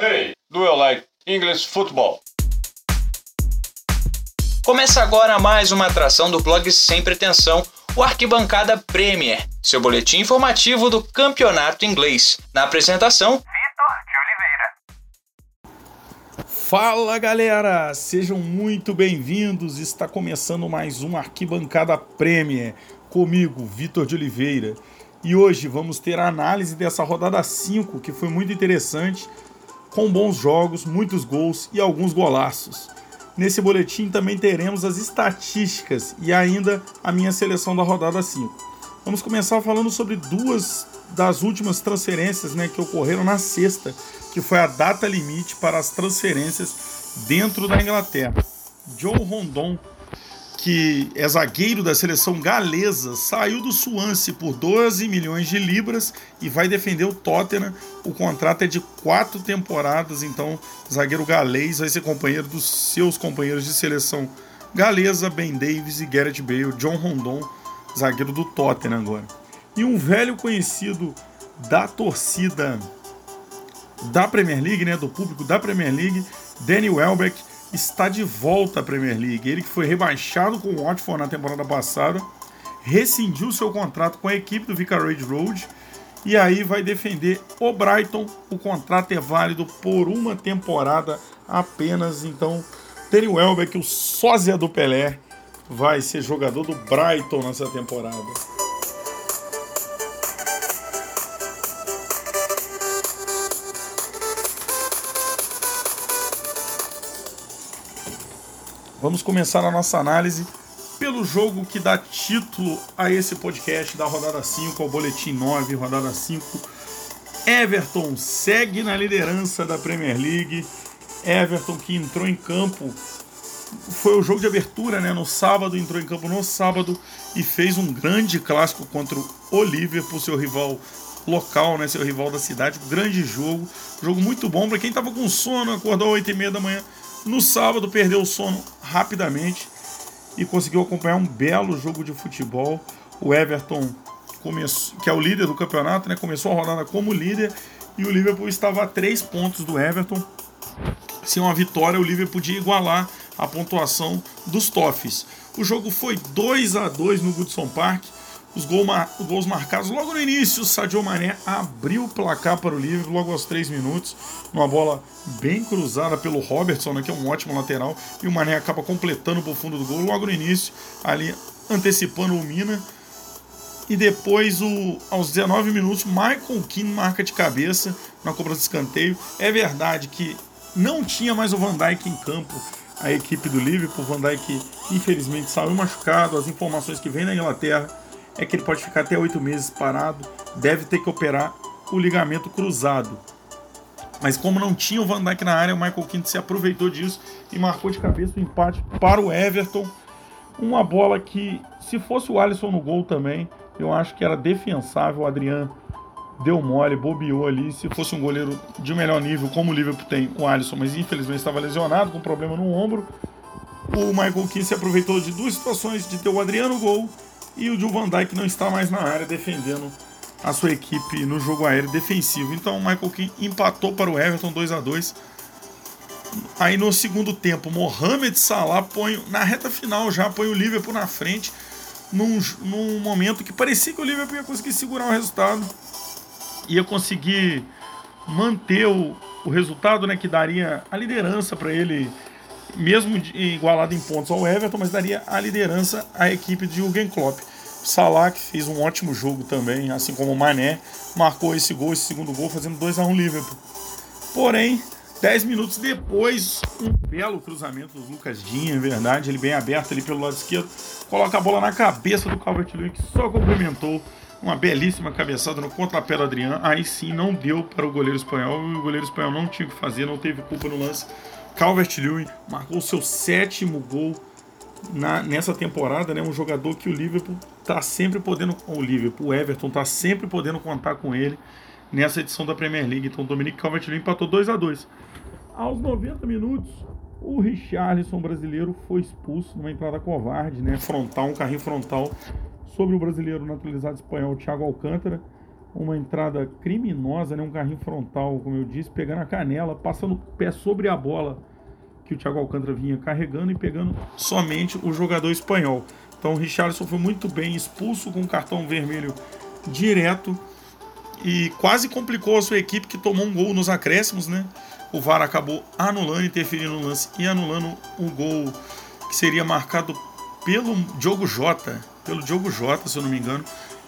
Hey, do you like English football? Começa agora mais uma atração do blog Sem Pretensão, o Arquibancada Premier, seu boletim informativo do campeonato inglês. Na apresentação, Vitor de Oliveira. Fala galera, sejam muito bem-vindos. Está começando mais um Arquibancada Premier comigo, Vitor de Oliveira. E hoje vamos ter a análise dessa rodada 5, que foi muito interessante com bons jogos, muitos gols e alguns golaços. Nesse boletim também teremos as estatísticas e ainda a minha seleção da rodada 5. Vamos começar falando sobre duas das últimas transferências né, que ocorreram na sexta, que foi a data limite para as transferências dentro da Inglaterra. John Rondon que é zagueiro da seleção galesa, saiu do Swansea por 12 milhões de libras e vai defender o Tottenham. O contrato é de quatro temporadas, então zagueiro galês vai ser companheiro dos seus companheiros de seleção galesa, Ben Davis e Gareth Bale, John Rondon, zagueiro do Tottenham agora. E um velho conhecido da torcida da Premier League, né, do público da Premier League, Danny Welbeck, está de volta à Premier League. Ele que foi rebaixado com o Watford na temporada passada, rescindiu seu contrato com a equipe do Vicarage Road e aí vai defender o Brighton. O contrato é válido por uma temporada apenas. Então, Terry Welbeck, o sósia do Pelé, vai ser jogador do Brighton nessa temporada. Vamos começar a nossa análise pelo jogo que dá título a esse podcast da rodada 5, ao boletim 9, rodada 5. Everton segue na liderança da Premier League. Everton que entrou em campo foi o jogo de abertura, né? No sábado, entrou em campo no sábado e fez um grande clássico contra o Liverpool, seu rival local, né? Seu rival da cidade. Grande jogo, jogo muito bom para quem estava com sono, acordou às 8h30 da manhã no sábado, perdeu o sono rapidamente e conseguiu acompanhar um belo jogo de futebol. O Everton, começou, que é o líder do campeonato, né, começou a rodada como líder e o Liverpool estava a três pontos do Everton. Sem uma vitória, o Liverpool podia igualar a pontuação dos Toffees. O jogo foi 2 a 2 no Goodson Park os, gol mar... os gols marcados logo no início. O Sadio Mané abriu o placar para o Liverpool logo aos 3 minutos. Uma bola bem cruzada pelo Robertson, né, que é um ótimo lateral. E o Mané acaba completando para o fundo do gol logo no início, ali antecipando o Mina. E depois, o, aos 19 minutos, Michael Keane marca de cabeça na cobrança de escanteio. É verdade que não tinha mais o Van Dijk em campo a equipe do Liverpool. Van Dijk, infelizmente, saiu machucado. As informações que vêm da Inglaterra é que ele pode ficar até oito meses parado, deve ter que operar o ligamento cruzado. Mas como não tinha o Van Dijk na área, o Michael Keane se aproveitou disso e marcou de cabeça o empate para o Everton. Uma bola que, se fosse o Alisson no gol também, eu acho que era defensável. O Adriano deu mole, bobeou ali. Se fosse um goleiro de melhor nível, como o Liverpool tem, o Alisson, mas infelizmente estava lesionado, com problema no ombro. O Michael Keane se aproveitou de duas situações de ter o Adriano no gol e o Joe Van não está mais na área defendendo a sua equipe no jogo aéreo defensivo. Então o Michael King empatou para o Everton 2 a 2 Aí no segundo tempo, Mohamed Salah põe na reta final já põe o Liverpool na frente num, num momento que parecia que o Liverpool ia conseguir segurar o resultado, ia conseguir manter o, o resultado, né, que daria a liderança para ele mesmo igualado em pontos ao Everton, mas daria a liderança à equipe de Jürgen Klopp. Salah, que fez um ótimo jogo também, assim como o Mané, marcou esse gol, esse segundo gol, fazendo 2 a 1 um Liverpool. Porém, 10 minutos depois, um belo cruzamento do Lucas Dinha, é verdade, ele bem aberto ali pelo lado esquerdo, coloca a bola na cabeça do Calvert-Lewin, que só complementou uma belíssima cabeçada no contrapé do Adriano. Aí sim não deu para o goleiro espanhol, o goleiro espanhol não tinha o que fazer, não teve culpa no lance Calvert-Lewin marcou seu sétimo gol na, nessa temporada, né? Um jogador que o Liverpool está sempre podendo, o Liverpool, o Everton está sempre podendo contar com ele nessa edição da Premier League. Então, Dominic Calvert-Lewin empatou 2 a 2. Aos 90 minutos, o Richarlison brasileiro foi expulso numa entrada covarde, né? Frontal, um carrinho frontal sobre o brasileiro naturalizado espanhol Thiago Alcântara. uma entrada criminosa, né? um carrinho frontal, como eu disse, pegando a canela, passando o pé sobre a bola que o Thiago Alcântara vinha carregando e pegando somente o jogador espanhol. Então o Richarlison foi muito bem expulso com cartão vermelho direto e quase complicou a sua equipe que tomou um gol nos acréscimos, né? O VAR acabou anulando, interferindo no lance e anulando o gol que seria marcado pelo Diogo Jota, pelo Diogo Jota, se eu não me engano.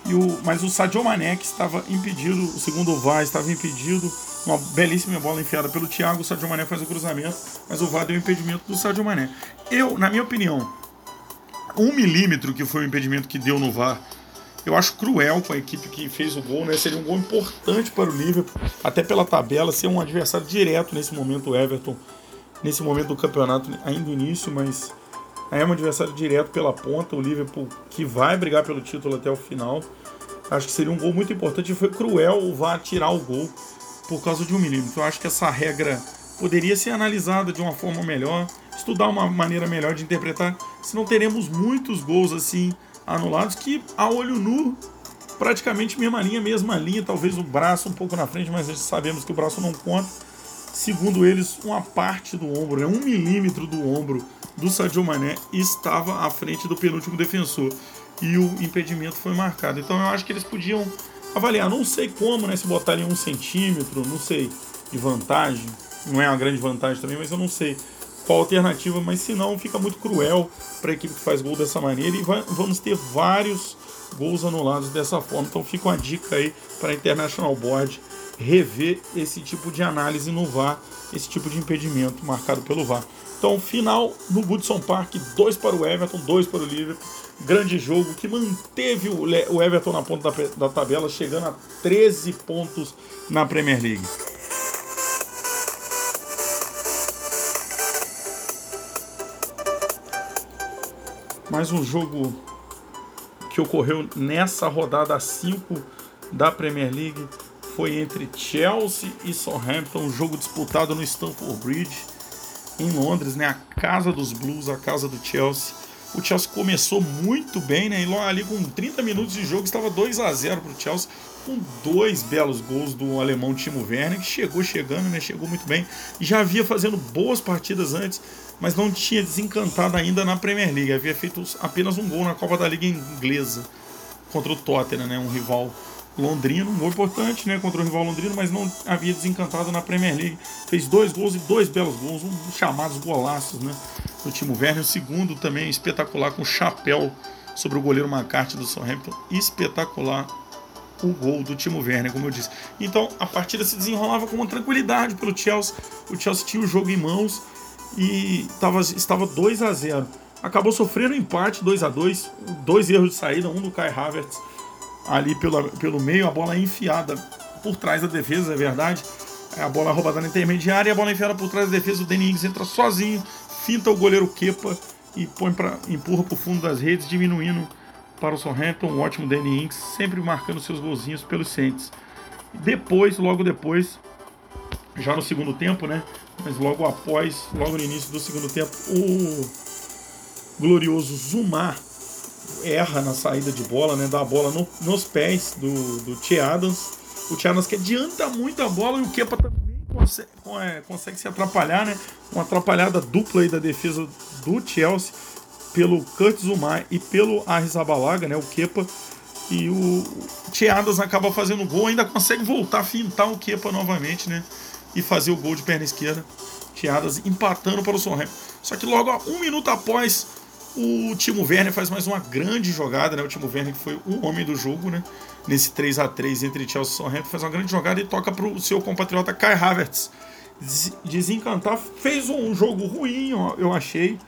E o, mas o Sadio Mané que estava impedido, segundo o VAR, estava impedido. Uma belíssima bola enfiada pelo Thiago, o Sadio Mané faz o cruzamento, mas o VAR deu impedimento do Sadio Mané. Eu, na minha opinião, um milímetro que foi o impedimento que deu no VAR eu acho cruel com a equipe que fez o gol, né? Seria um gol importante para o Liverpool, até pela tabela, ser um adversário direto nesse momento, o Everton, nesse momento do campeonato, ainda início, mas é um adversário direto pela ponta, o Liverpool que vai brigar pelo título até o final. Acho que seria um gol muito importante e foi cruel o VAR tirar o gol por causa de um milímetro. Eu acho que essa regra poderia ser analisada de uma forma melhor, estudar uma maneira melhor de interpretar, senão teremos muitos gols assim anulados que a olho nu praticamente mesma linha, mesma linha, talvez o braço um pouco na frente, mas sabemos que o braço não conta. Segundo eles, uma parte do ombro, né, um milímetro do ombro do Sadio Mané estava à frente do penúltimo defensor. E o impedimento foi marcado. Então eu acho que eles podiam avaliar, não sei como, né, se botarem um centímetro, não sei, de vantagem, não é uma grande vantagem também, mas eu não sei qual alternativa, mas se não fica muito cruel para a equipe que faz gol dessa maneira. E vai, vamos ter vários gols anulados dessa forma. Então fica uma dica aí para a International Board rever esse tipo de análise no VAR, esse tipo de impedimento marcado pelo VAR. Então, final no Goodson Park, dois para o Everton, dois para o Liverpool. Grande jogo que manteve o Everton na ponta da tabela, chegando a 13 pontos na Premier League. mais um jogo que ocorreu nessa rodada 5 da Premier League foi entre Chelsea e Southampton, um jogo disputado no Stamford Bridge em Londres, né, a casa dos Blues, a casa do Chelsea. O Chelsea começou muito bem, né? E logo ali com 30 minutos de jogo estava 2 a 0 para o Chelsea, com dois belos gols do alemão Timo Werner, que chegou chegando, né? Chegou muito bem. Já havia fazendo boas partidas antes, mas não tinha desencantado ainda na Premier League. Havia feito apenas um gol na Copa da Liga Inglesa contra o Tottenham, né? Um rival londrino, gol importante, né? Contra o rival londrino, mas não havia desencantado na Premier League. Fez dois gols e dois belos gols, um chamados golaços, né? Do Timo Werner. O segundo também espetacular com chapéu sobre o goleiro McCarthy do Southampton. Espetacular o gol do Timo Werner, como eu disse. Então a partida se desenrolava com uma tranquilidade pelo Chelsea. O Chelsea tinha o jogo em mãos e tava, estava 2 a 0 Acabou sofrendo um empate 2 a 2 dois erros de saída, um do Kai Havertz ali pelo, pelo meio, a bola enfiada por trás da defesa, é verdade. A bola roubada na intermediária e a bola enfiada por trás da defesa. O Danny Ings entra sozinho, finta o goleiro Kepa e põe pra, empurra para o fundo das redes, diminuindo para o Southampton. Um ótimo Danny Ings, sempre marcando seus golzinhos pelos Saints. Depois, logo depois, já no segundo tempo, né? Mas logo após, logo no início do segundo tempo, o glorioso Zumar erra na saída de bola, né? Dá a bola no, nos pés do, do. Adams. O T. Adams que adianta muito a bola e o Kepa também consegue, é, consegue se atrapalhar, né? Uma atrapalhada dupla aí da defesa do Chelsea pelo Zumar e pelo Arrizabalaga, né? O Kepa. E o Adams acaba fazendo gol, ainda consegue voltar fintar o Kepa novamente, né? E fazer o gol de perna esquerda. Adams empatando para o Southampton. Só que logo um minuto após o Timo Werner faz mais uma grande jogada, né? O Timo Werner que foi o homem do jogo, né? Nesse 3 a 3 entre Chelsea e Southampton, faz uma grande jogada e toca para o seu compatriota Kai Havertz desencantar. Fez um jogo ruim, eu achei.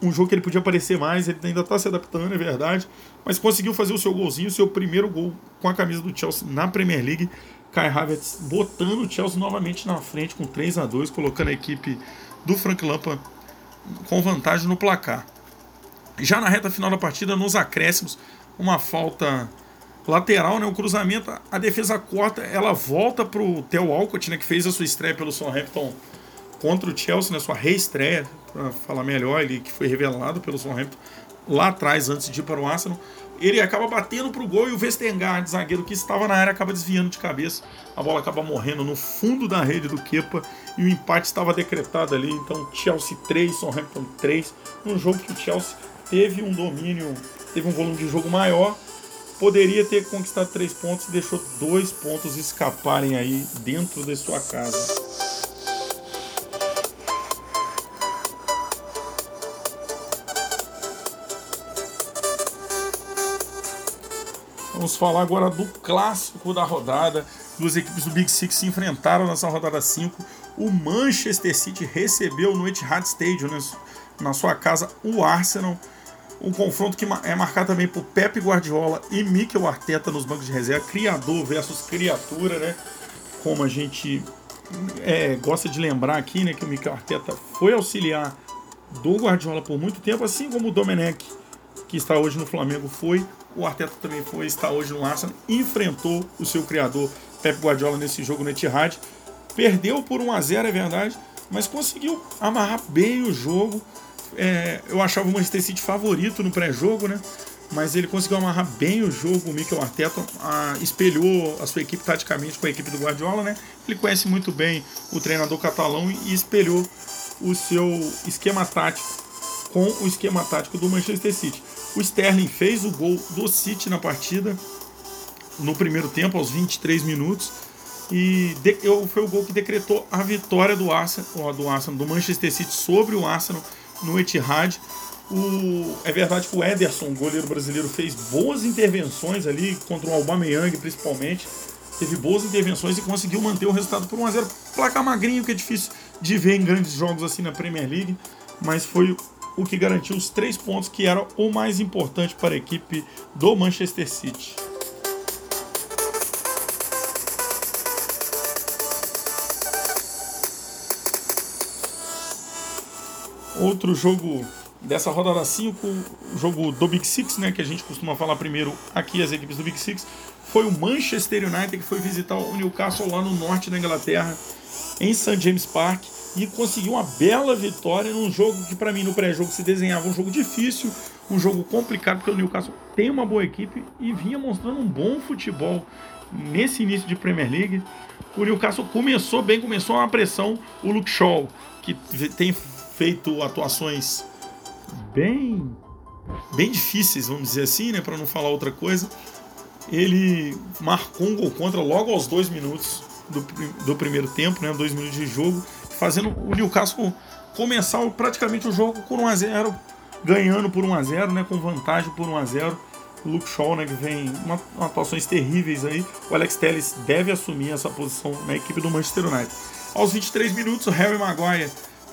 Um jogo que ele podia aparecer mais, ele ainda está se adaptando, é verdade. Mas conseguiu fazer o seu golzinho, o seu primeiro gol com a camisa do Chelsea na Premier League. Kai Havertz botando o Chelsea novamente na frente com 3 a 2 colocando a equipe do Frank Lampard com vantagem no placar. Já na reta final da partida, nos acréscimos, uma falta lateral, né? O cruzamento, a defesa corta, ela volta para o Theo Walcott, né? Que fez a sua estreia pelo Southampton contra o Chelsea, né? Sua reestreia, para falar melhor, ele que foi revelado pelo Southampton lá atrás, antes de ir para o Arsenal. ele acaba batendo pro gol e o Vestergaard, zagueiro que estava na área, acaba desviando de cabeça. A bola acaba morrendo no fundo da rede do Kepa e o empate estava decretado ali. Então, Chelsea 3, Southampton 3. Um jogo que o Chelsea teve um domínio, teve um volume de jogo maior. Poderia ter conquistado três pontos e deixou dois pontos escaparem aí dentro de sua casa. Vamos falar agora do clássico da rodada. Duas equipes do Big Six se enfrentaram nessa rodada 5. O Manchester City recebeu no Etihad Stadium, né, na sua casa, o Arsenal. Um confronto que é marcado também por Pepe Guardiola e Mikel Arteta nos bancos de reserva. Criador versus criatura, né? Como a gente é, gosta de lembrar aqui, né? Que o Mikel Arteta foi auxiliar do Guardiola por muito tempo, assim como o Domenech, que está hoje no Flamengo, foi o Arteta também foi, está hoje no Arsenal, enfrentou o seu criador Pep Guardiola nesse jogo no Etihad. Perdeu por 1 a 0 é verdade, mas conseguiu amarrar bem o jogo. É, eu achava o Manchester City favorito no pré-jogo, né? Mas ele conseguiu amarrar bem o jogo. O Mikel Arteta a, espelhou a sua equipe taticamente com a equipe do Guardiola, né? Ele conhece muito bem o treinador catalão e espelhou o seu esquema tático com o esquema tático do Manchester City. O Sterling fez o gol do City na partida no primeiro tempo, aos 23 minutos. E de, foi o gol que decretou a vitória do Arsenal, do Arsenal, do Manchester City sobre o Arsenal no Etihad. O, é verdade que o Ederson, goleiro brasileiro, fez boas intervenções ali contra o Aubameyang, principalmente. Teve boas intervenções e conseguiu manter o resultado por 1 a 0. Placar magrinho que é difícil de ver em grandes jogos assim na Premier League, mas foi o que garantiu os três pontos que era o mais importante para a equipe do Manchester City. Outro jogo dessa rodada 5, o jogo do Big Six, né, que a gente costuma falar primeiro aqui, as equipes do Big Six, foi o Manchester United que foi visitar o Newcastle lá no norte da Inglaterra, em St. James Park e conseguiu uma bela vitória num jogo que para mim no pré-jogo se desenhava um jogo difícil, um jogo complicado porque o Newcastle tem uma boa equipe e vinha mostrando um bom futebol nesse início de Premier League. O Newcastle começou bem, começou uma pressão. O Luke Shaw, que tem feito atuações bem bem difíceis, vamos dizer assim, né, para não falar outra coisa. Ele marcou um gol contra logo aos dois minutos do, do primeiro tempo, né, dois minutos de jogo fazendo o Newcastle começar praticamente o jogo com 1 a 0 ganhando por 1 a 0 né, com vantagem por 1 a 0 o Luke Shaw, né, que vem uma, uma atuações terríveis aí. O Alex Telles deve assumir essa posição na equipe do Manchester United. Aos 23 minutos, o Harry Maguire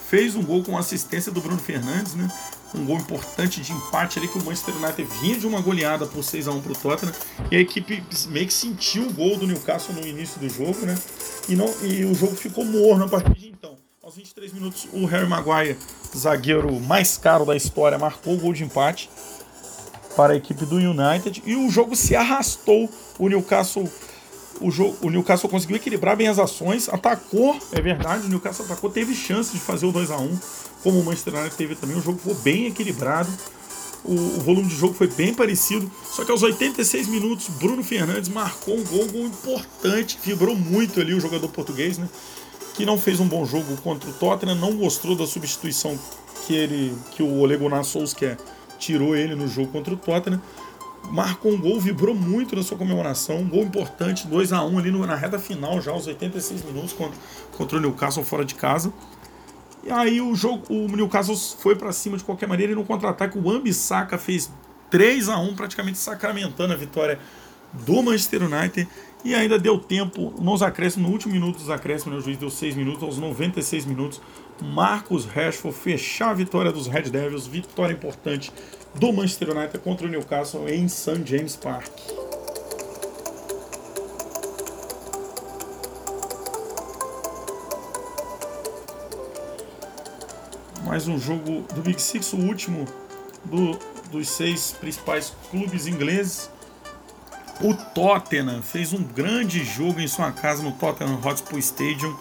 fez um gol com assistência do Bruno Fernandes, né? Um gol importante de empate ali que o Manchester United vinha de uma goleada por 6 a 1 para o Tottenham e a equipe meio que sentiu o gol do Newcastle no início do jogo, né? E, não, e o jogo ficou morno a partir de então. Aos 23 minutos, o Harry Maguire, zagueiro mais caro da história, marcou o gol de empate para a equipe do United e o jogo se arrastou. O Newcastle, o, jogo, o Newcastle conseguiu equilibrar bem as ações, atacou, é verdade, o Newcastle atacou, teve chance de fazer o 2 a 1 como o Manchester United teve também. O jogo foi bem equilibrado. O, o, volume de jogo foi bem parecido. Só que aos 86 minutos, Bruno Fernandes marcou um gol, um gol importante, vibrou muito ali o jogador português, né? que não fez um bom jogo contra o Tottenham, não gostou da substituição que ele que o Ole Gunnar Solskjaer tirou ele no jogo contra o Tottenham. Marcou um gol, vibrou muito na sua comemoração, um gol importante, 2 a 1 ali na reta final, já aos 86 minutos contra, contra o Newcastle fora de casa. E aí o jogo, o Newcastle foi para cima de qualquer maneira e no contra-ataque o Ambissaca fez 3 a 1 praticamente sacramentando a vitória do Manchester United e ainda deu tempo nos acréscimos, no último minuto dos acréscimos, né, o juiz deu 6 minutos, aos 96 minutos, Marcos Rashford fechar a vitória dos Red Devils, vitória importante do Manchester United contra o Newcastle em St. James Park. Mais um jogo do Big Six, o último do, dos seis principais clubes ingleses. O Tottenham fez um grande jogo em sua casa no Tottenham Hotspur Stadium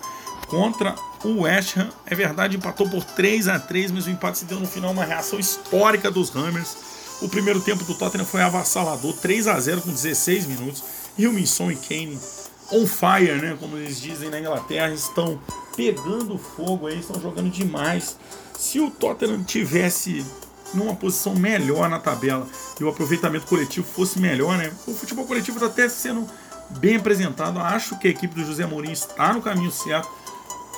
contra o West Ham. É verdade, empatou por 3 a 3 mas o empate se deu no final uma reação histórica dos Hammers. O primeiro tempo do Tottenham foi avassalador, 3 a 0 com 16 minutos. Hilminson e Kane on fire, né? Como eles dizem na Inglaterra, estão pegando fogo aí, estão jogando demais. Se o Tottenham tivesse numa posição melhor na tabela e o aproveitamento coletivo fosse melhor, né? O futebol coletivo está até sendo bem apresentado. Acho que a equipe do José Mourinho está no caminho certo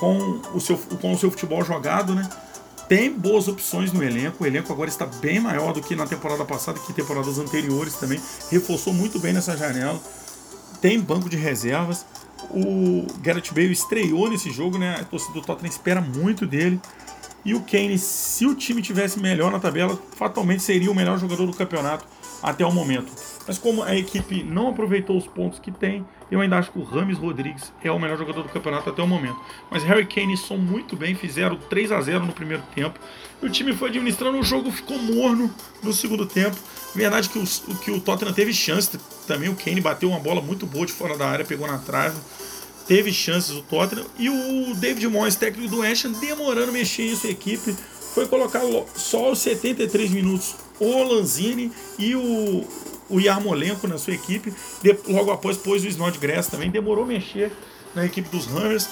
com o seu, com o seu futebol jogado, né? Tem boas opções no elenco. O elenco agora está bem maior do que na temporada passada, que temporadas anteriores também. Reforçou muito bem nessa janela. Tem banco de reservas. O Gareth Bale estreou nesse jogo, né? A torcida do Tottenham espera muito dele. E o Kane, se o time tivesse melhor na tabela, fatalmente seria o melhor jogador do campeonato até o momento. Mas como a equipe não aproveitou os pontos que tem, eu ainda acho que o Rames Rodrigues é o melhor jogador do campeonato até o momento. Mas Harry Kane são muito bem, fizeram 3 a 0 no primeiro tempo. E o time foi administrando, o jogo ficou morno no segundo tempo. Verdade que o, que o Tottenham teve chance também, o Kane bateu uma bola muito boa de fora da área, pegou na trave. Teve chances o Tottenham. E o David Moyes, técnico do West Ham, demorando mexer em sua equipe. Foi colocar só aos 73 minutos o Lanzini e o, o Yarmolenko na sua equipe. De, logo após pôs o Snodgrass também. Demorou mexer na equipe dos Hammers.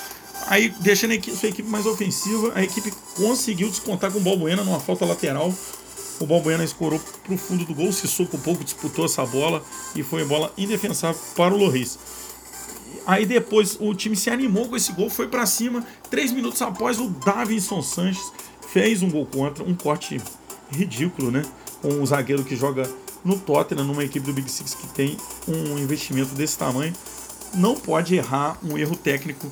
Aí, deixando a equipe, sua equipe mais ofensiva, a equipe conseguiu descontar com o Balbuena numa falta lateral. O Balbuena escorou para o fundo do gol, se soco um pouco, disputou essa bola e foi bola indefensável para o Loris. Aí depois o time se animou com esse gol, foi para cima. Três minutos após, o Davinson Sanches fez um gol contra, um corte ridículo, né? Com um zagueiro que joga no Tottenham, numa equipe do Big Six que tem um investimento desse tamanho, não pode errar um erro técnico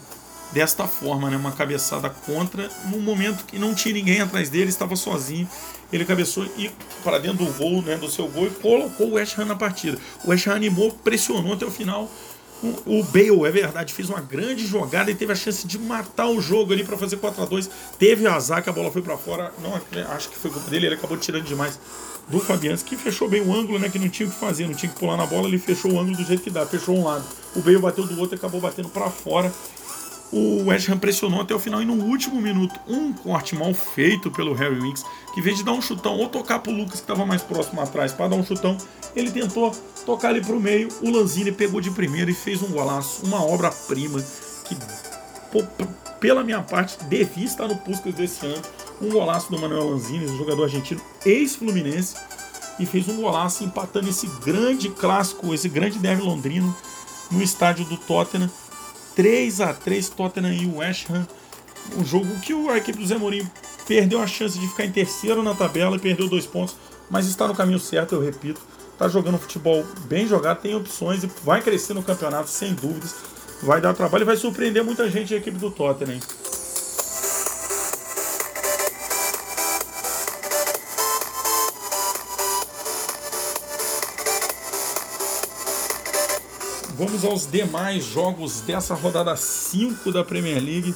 desta forma, né? Uma cabeçada contra, num momento que não tinha ninguém atrás dele, estava sozinho. Ele cabeçou e para dentro do gol, né, do seu gol e colocou o West Ham na partida. O West Ham animou, pressionou até o final. O Bale, é verdade, fez uma grande jogada e teve a chance de matar o jogo ali para fazer 4 a 2 Teve azar que a bola foi para fora. Não, acho que foi culpa dele, ele acabou tirando demais do Fabianski, que fechou bem o ângulo, né? Que não tinha o que fazer, não tinha que pular na bola, ele fechou o ângulo do jeito que dá, fechou um lado. O Bale bateu do outro e acabou batendo para fora. O West Ham pressionou até o final e no último minuto, um corte mal feito pelo Harry Winks, que em vez de dar um chutão ou tocar pro Lucas que estava mais próximo atrás para dar um chutão, ele tentou tocar ali pro meio. O Lanzini pegou de primeira e fez um golaço, uma obra-prima que, pô, pela minha parte, devia estar no Puskas desse ano. Um golaço do Manuel Lanzini, jogador argentino ex-fluminense, e fez um golaço empatando esse grande clássico, esse grande derby londrino no estádio do Tottenham 3 a 3 Tottenham e West Ham. Um jogo que a equipe do Zé Mourinho perdeu a chance de ficar em terceiro na tabela e perdeu dois pontos, mas está no caminho certo, eu repito. Está jogando futebol bem jogado, tem opções e vai crescer no campeonato sem dúvidas. Vai dar trabalho e vai surpreender muita gente a equipe do Tottenham. Vamos aos demais jogos dessa rodada 5 da Premier League.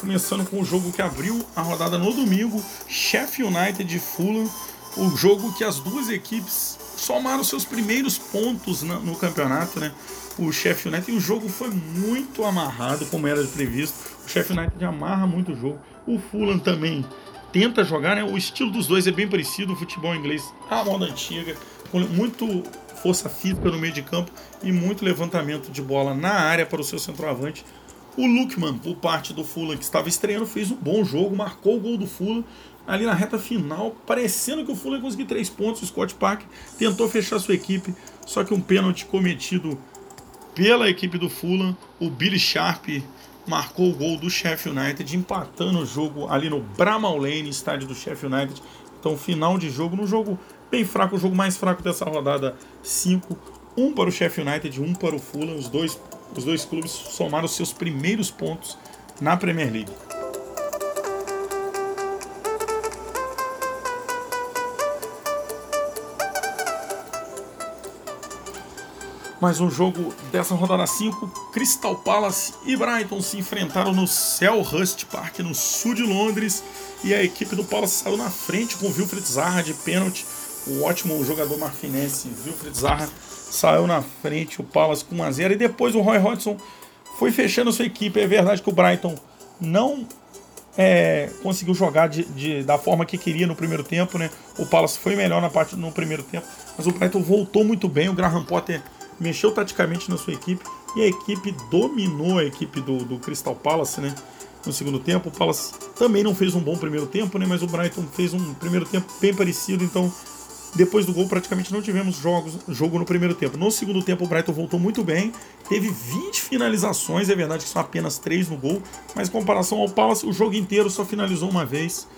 Começando com o jogo que abriu a rodada no domingo, Sheffield United e Fulham. O jogo que as duas equipes somaram seus primeiros pontos no campeonato, né? O Sheffield United e o jogo foi muito amarrado, como era previsto. O Sheffield United amarra muito o jogo. O Fulham também tenta jogar, né? O estilo dos dois é bem parecido, o futebol inglês à moda antiga, muito força física no meio de campo e muito levantamento de bola na área para o seu centroavante. O Lukman, por parte do Fulham, que estava estreando, fez um bom jogo, marcou o gol do Fulham ali na reta final, parecendo que o Fulham conseguiu três pontos. O Scott Park tentou fechar sua equipe, só que um pênalti cometido pela equipe do Fulham, o Billy Sharp marcou o gol do Sheffield United, empatando o jogo ali no Bramall Lane, estádio do Sheffield United. Então, final de jogo, no jogo bem fraco, o jogo mais fraco dessa rodada 5. Um para o Sheffield United, um para o Fulham. Os dois, os dois clubes somaram seus primeiros pontos na Premier League. Mais um jogo dessa rodada 5. Crystal Palace e Brighton se enfrentaram no Selhurst Park, no sul de Londres. E a equipe do Palace saiu na frente com o Wilfried Zaha de pênalti o ótimo jogador marfinense Wilfried Zaha saiu na frente, o Palace com 1x0. E depois o Roy Hodgson foi fechando sua equipe. É verdade que o Brighton não é, conseguiu jogar de, de, da forma que queria no primeiro tempo, né? O Palace foi melhor na parte no primeiro tempo, mas o Brighton voltou muito bem. O Graham Potter mexeu taticamente na sua equipe e a equipe dominou a equipe do, do Crystal Palace, né? No segundo tempo, o Palace também não fez um bom primeiro tempo, né? Mas o Brighton fez um primeiro tempo bem parecido, então depois do gol, praticamente não tivemos jogos, jogo no primeiro tempo. No segundo tempo, o Brighton voltou muito bem. Teve 20 finalizações, é verdade que são apenas 3 no gol. Mas em comparação ao Palace, o jogo inteiro só finalizou uma vez.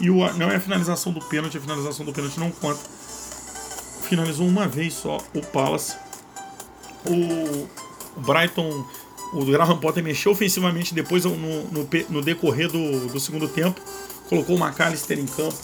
E o, não é a finalização do pênalti, a finalização do pênalti não conta. Finalizou uma vez só o Palace. O, o Brighton, o Graham Potter mexeu ofensivamente depois no, no, no decorrer do, do segundo tempo. Colocou o McAllister em campo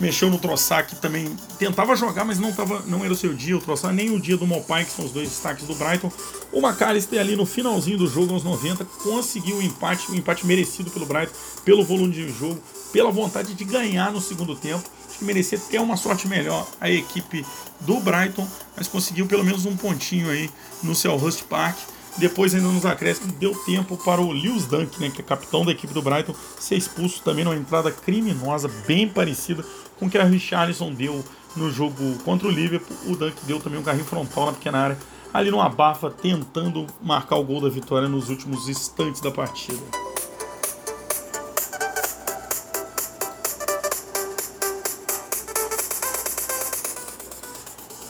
mexeu no Troçar, que também tentava jogar, mas não, tava, não era o seu dia, o Troçar, nem o dia do Mopai, que são os dois destaques do Brighton. O McAllister ali no finalzinho do jogo, aos 90, conseguiu o empate, o empate merecido pelo Brighton, pelo volume de jogo, pela vontade de ganhar no segundo tempo. Acho que merecia ter uma sorte melhor a equipe do Brighton, mas conseguiu pelo menos um pontinho aí no Selhurst Park. Depois, ainda nos acréscimos, deu tempo para o Lewis Dunk, né, que é capitão da equipe do Brighton, ser expulso também numa entrada criminosa, bem parecida com o que a Richarlison deu no jogo contra o Liverpool. O Dunk deu também um carrinho frontal na pequena área, ali no abafa, tentando marcar o gol da vitória nos últimos instantes da partida.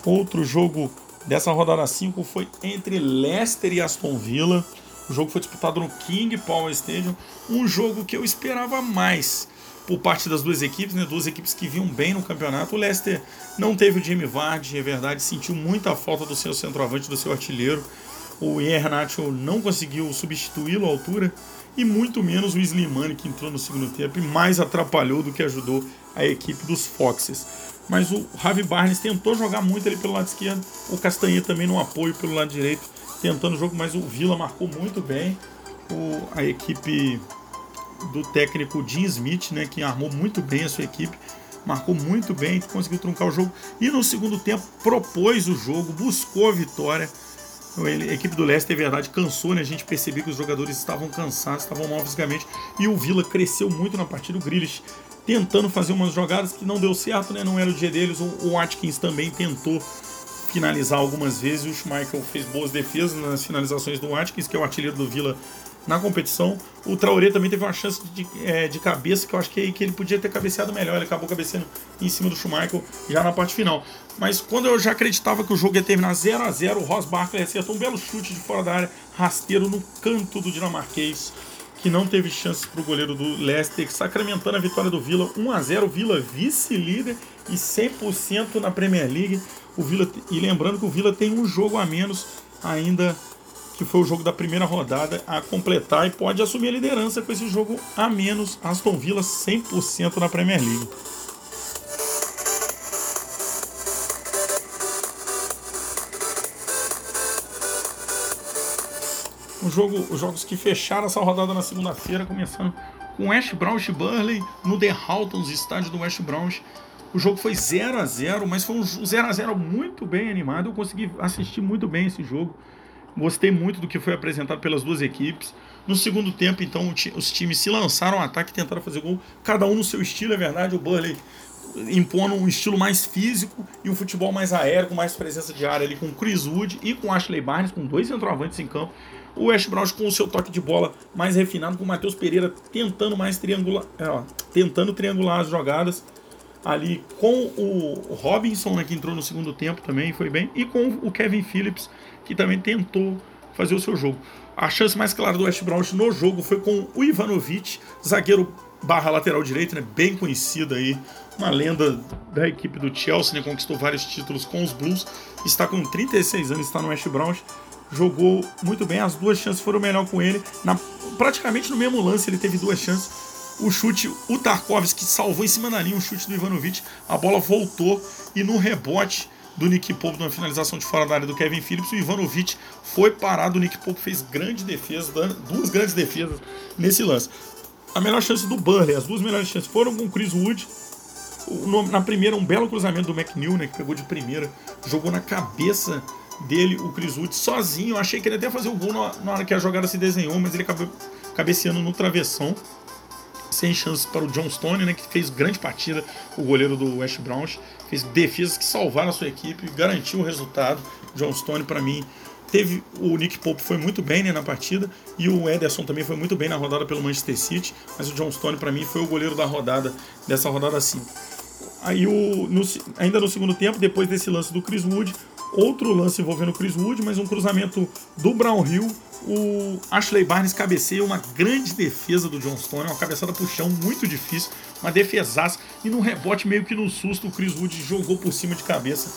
Outro jogo dessa rodada 5 foi entre Leicester e Aston Villa. O jogo foi disputado no King Power Stadium, um jogo que eu esperava mais por parte das duas equipes, né? Duas equipes que vinham bem no campeonato. O Leicester não teve o Jamie Vardy, é verdade, sentiu muita falta do seu centroavante, do seu artilheiro. O Ian não conseguiu substituí-lo à altura e muito menos o Slimani que entrou no segundo tempo e mais atrapalhou do que ajudou a equipe dos Foxes. Mas o Javi Barnes tentou jogar muito ali pelo lado esquerdo, o Castanha também no apoio pelo lado direito, tentando o jogo, mas o Vila marcou muito bem. O, a equipe do técnico Jim Smith, né, que armou muito bem a sua equipe, marcou muito bem, conseguiu truncar o jogo e no segundo tempo propôs o jogo, buscou a vitória. A equipe do Leicester, é verdade, cansou, né? A gente percebeu que os jogadores estavam cansados, estavam mal fisicamente. E o Villa cresceu muito na partida. O Grealish tentando fazer umas jogadas que não deu certo, né? Não era o dia deles. O Watkins também tentou finalizar algumas vezes. O Schmeichel fez boas defesas nas finalizações do Watkins, que é o artilheiro do Villa na competição. O Traoré também teve uma chance de, é, de cabeça que eu acho que, que ele podia ter cabeceado melhor. Ele acabou cabeceando em cima do Schumacher já na parte final. Mas quando eu já acreditava que o jogo ia terminar 0 a 0 o Ross Barkley acertou um belo chute de fora da área, rasteiro no canto do dinamarquês, que não teve chances para o goleiro do Leicester, sacramentando a vitória do Villa 1 a 0 Villa vice-líder e 100% na Premier League. O Villa, e lembrando que o Villa tem um jogo a menos ainda que foi o jogo da primeira rodada, a completar e pode assumir a liderança com esse jogo a menos. Aston Villa 100% na Premier League. Jogo, os jogos que fecharam essa rodada na segunda-feira, começando com West Bromwich Burley no The Haltons, estádio do West Bromwich. O jogo foi 0 a 0 mas foi um 0 a 0 muito bem animado. Eu consegui assistir muito bem esse jogo. Gostei muito do que foi apresentado pelas duas equipes. No segundo tempo, então, os times se lançaram ao ataque e tentaram fazer gol, cada um no seu estilo, é verdade. O Burley impondo um estilo mais físico e um futebol mais aéreo, com mais presença de área ali com Chris Wood e com Ashley Barnes, com dois centroavantes em campo. O West Brown com o seu toque de bola mais refinado, com o Matheus Pereira tentando mais triangular, é, tentando triangular as jogadas. Ali com o Robinson, né, que entrou no segundo tempo também, foi bem, e com o Kevin Phillips, que também tentou fazer o seu jogo. A chance mais clara do West Bromwich no jogo foi com o Ivanovic, zagueiro barra lateral direito, né, bem conhecido aí, uma lenda da equipe do Chelsea, né, conquistou vários títulos com os Blues, está com 36 anos, está no West Bromwich, jogou muito bem, as duas chances foram melhor com ele, na, praticamente no mesmo lance ele teve duas chances, o chute, o Tarkovsky salvou em cima da linha, um chute do Ivanovic, a bola voltou e no rebote do Nick Pope na finalização de fora da área do Kevin Phillips, o Ivanovic foi parado, o Nick Pope fez grande defesa, duas grandes defesas nesse lance. A melhor chance do Burley, as duas melhores chances foram com o Chris Wood, na primeira um belo cruzamento do McNeil, né, que pegou de primeira, jogou na cabeça dele o Wood sozinho, eu achei que ele ia até fazer o gol na, hora que a jogada se desenhou, mas ele acabou cabeceando no travessão sem chances para o John Stone, né, que fez grande partida, o goleiro do West Browns, fez defesas que salvaram a sua equipe, garantiu o resultado. John Stone, para mim, teve o Nick Pope foi muito bem né, na partida e o Ederson também foi muito bem na rodada pelo Manchester City, mas o John Stone para mim foi o goleiro da rodada dessa rodada 5. Aí o, no, ainda no segundo tempo, depois desse lance do Chris Wood, outro lance envolvendo o Chris Wood, mas um cruzamento do Brown Hill. O Ashley Barnes cabeceia uma grande defesa do John Stone, uma cabeçada pro chão muito difícil, uma defesaça. E num rebote meio que no susto, o Chris Wood jogou por cima de cabeça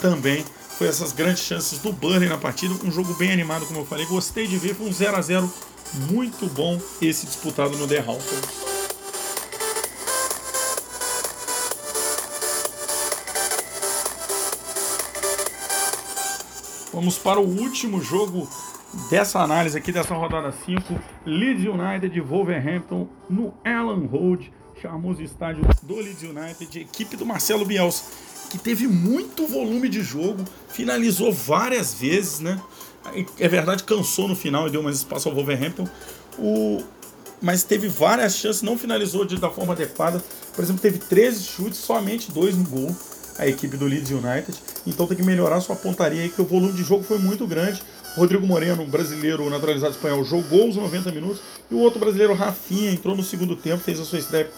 também. Foi essas grandes chances do Burnley na partida. Um jogo bem animado, como eu falei. Gostei de ver, foi um 0 a 0 muito bom esse disputado no The Halford. Vamos para o último jogo dessa análise aqui, dessa rodada 5. Leeds United Wolverhampton no Allen Road, charmoso estádio do Leeds United, equipe do Marcelo Bielsa, que teve muito volume de jogo, finalizou várias vezes, né? É verdade, cansou no final e deu mais espaço ao Wolverhampton. O... Mas teve várias chances, não finalizou de, da forma adequada. Por exemplo, teve 13 chutes, somente dois no gol a equipe do Leeds United. Então tem que melhorar sua pontaria aí, que o volume de jogo foi muito grande. Rodrigo Moreno, brasileiro naturalizado espanhol, jogou os 90 minutos. E o outro brasileiro, Rafinha, entrou no segundo tempo, fez a sua estreia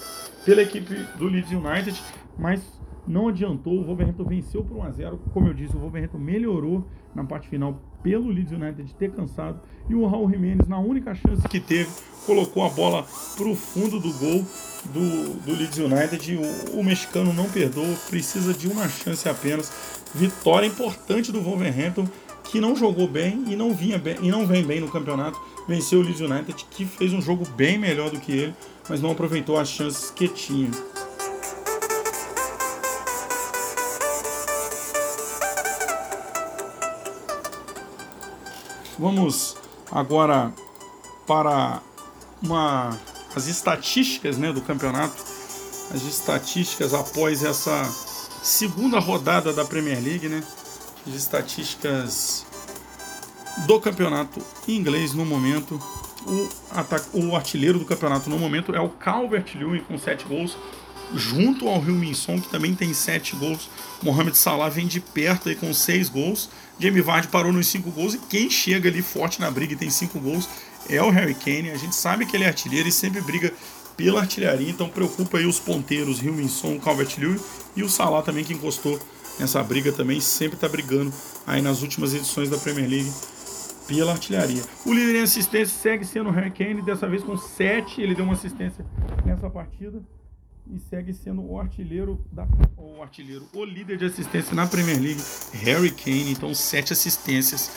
pela equipe do Leeds United, mas não adiantou. O Wolverhampton venceu por 1 a 0 Como eu disse, o Wolverhampton melhorou na parte final pelo Leeds United ter cansado. E o Raul Jimenez, na única chance que teve, colocou a bola para o fundo do gol do, do Leeds United. O, o, mexicano não perdoa, precisa de uma chance apenas. Vitória importante do Wolverhampton, que não jogou bem e não vinha bem e não vem bem no campeonato. Venceu o Leeds United, que fez um jogo bem melhor do que ele, mas não aproveitou as chances que tinha. Vamos agora para uma, as estatísticas né, do campeonato. As estatísticas após essa segunda rodada da Premier League, né? As estatísticas do campeonato inglês no momento. O, o artilheiro do campeonato no momento é o Calvert-Lewin com 7 gols, junto ao Rio Minson, que também tem 7 gols. Mohamed Salah vem de perto aí com 6 gols. Jamie Vardy parou nos 5 gols e quem chega ali forte na briga e tem 5 gols é o Harry Kane. A gente sabe que ele é artilheiro e sempre briga pela artilharia, então preocupa aí os ponteiros Rio Minson, Calvert-Lewin e o Salah também que encostou nessa briga também, sempre está brigando aí nas últimas edições da Premier League pela artilharia. O líder em assistência segue sendo o Harry Kane, dessa vez com 7, ele deu uma assistência nessa partida e segue sendo o artilheiro da o artilheiro, o líder de assistência na Premier League, Harry Kane, então sete assistências.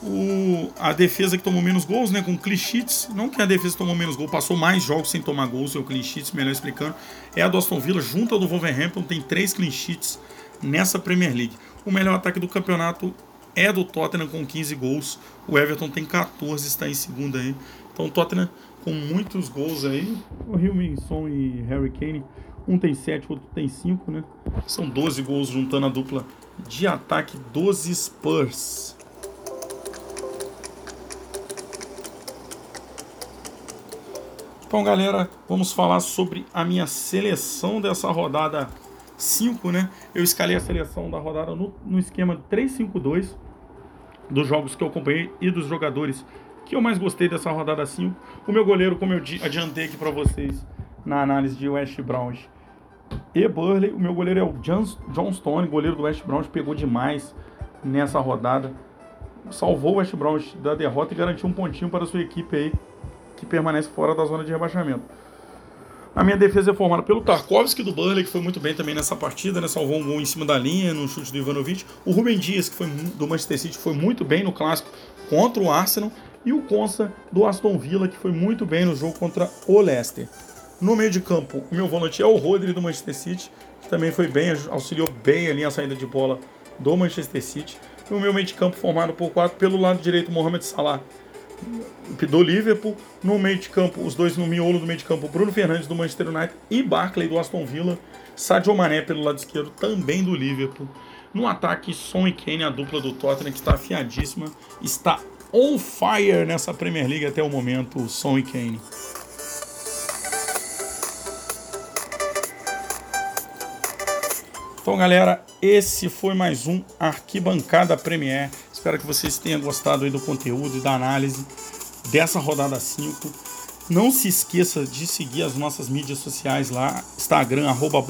O, a defesa que tomou menos gols, né, com Clichits, não que a defesa tomou menos gols, passou mais jogos sem tomar gols, é o Clichits, melhor explicando, é a do Aston Villa, junto ao do Wolverhampton, tem três Clichits nessa Premier League. O melhor ataque do campeonato é do Tottenham com 15 gols, o Everton tem 14, está em segunda aí. Então o Tottenham com muitos gols aí. O Rio Minson e Harry Kane, um tem 7, o outro tem 5, né? São 12 gols juntando a dupla de ataque dos Spurs. Então, galera, vamos falar sobre a minha seleção dessa rodada 5, né? Eu escalei a seleção da rodada no, no esquema 3-5-2 dos jogos que eu acompanhei e dos jogadores que eu mais gostei dessa rodada 5. O meu goleiro, como eu adiantei aqui para vocês na análise de West Browns e Burley, o meu goleiro é o John Stone, goleiro do West Browns, pegou demais nessa rodada. Salvou o West Browns da derrota e garantiu um pontinho para a sua equipe aí, que permanece fora da zona de rebaixamento. A minha defesa é formada pelo Tarkovsky do Burley, que foi muito bem também nessa partida, né? Salvou um gol em cima da linha, no chute do Ivanovic. O Rubem Dias, que foi do Manchester City, foi muito bem no clássico contra o Arsenal e o Consa do Aston Villa, que foi muito bem no jogo contra o Leicester. No meio de campo, o meu volante é o Rodri do Manchester City, que também foi bem, auxiliou bem ali a saída de bola do Manchester City. E o meu meio de campo formado por quatro, pelo lado direito, Mohamed Salah do Liverpool. No meio de campo, os dois no miolo do meio de campo, Bruno Fernandes do Manchester United e Barkley do Aston Villa. Sadio Mané pelo lado esquerdo, também do Liverpool. No ataque, Son e Kane, a dupla do Tottenham, que está afiadíssima, está on fire nessa Premier League até o momento, Son e Kane. Então, galera, esse foi mais um Arquibancada Premier. Espero que vocês tenham gostado do conteúdo e da análise dessa rodada 5 não se esqueça de seguir as nossas mídias sociais lá, Instagram, arroba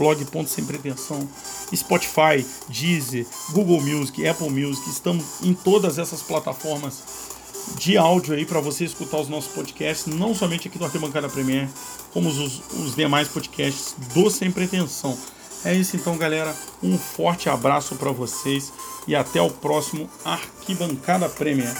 Spotify, Deezer, Google Music, Apple Music, estamos em todas essas plataformas de áudio aí para você escutar os nossos podcasts, não somente aqui do Arquibancada Premier, como os, os demais podcasts do Sem Pretensão. É isso então, galera. Um forte abraço para vocês e até o próximo Arquibancada Premier.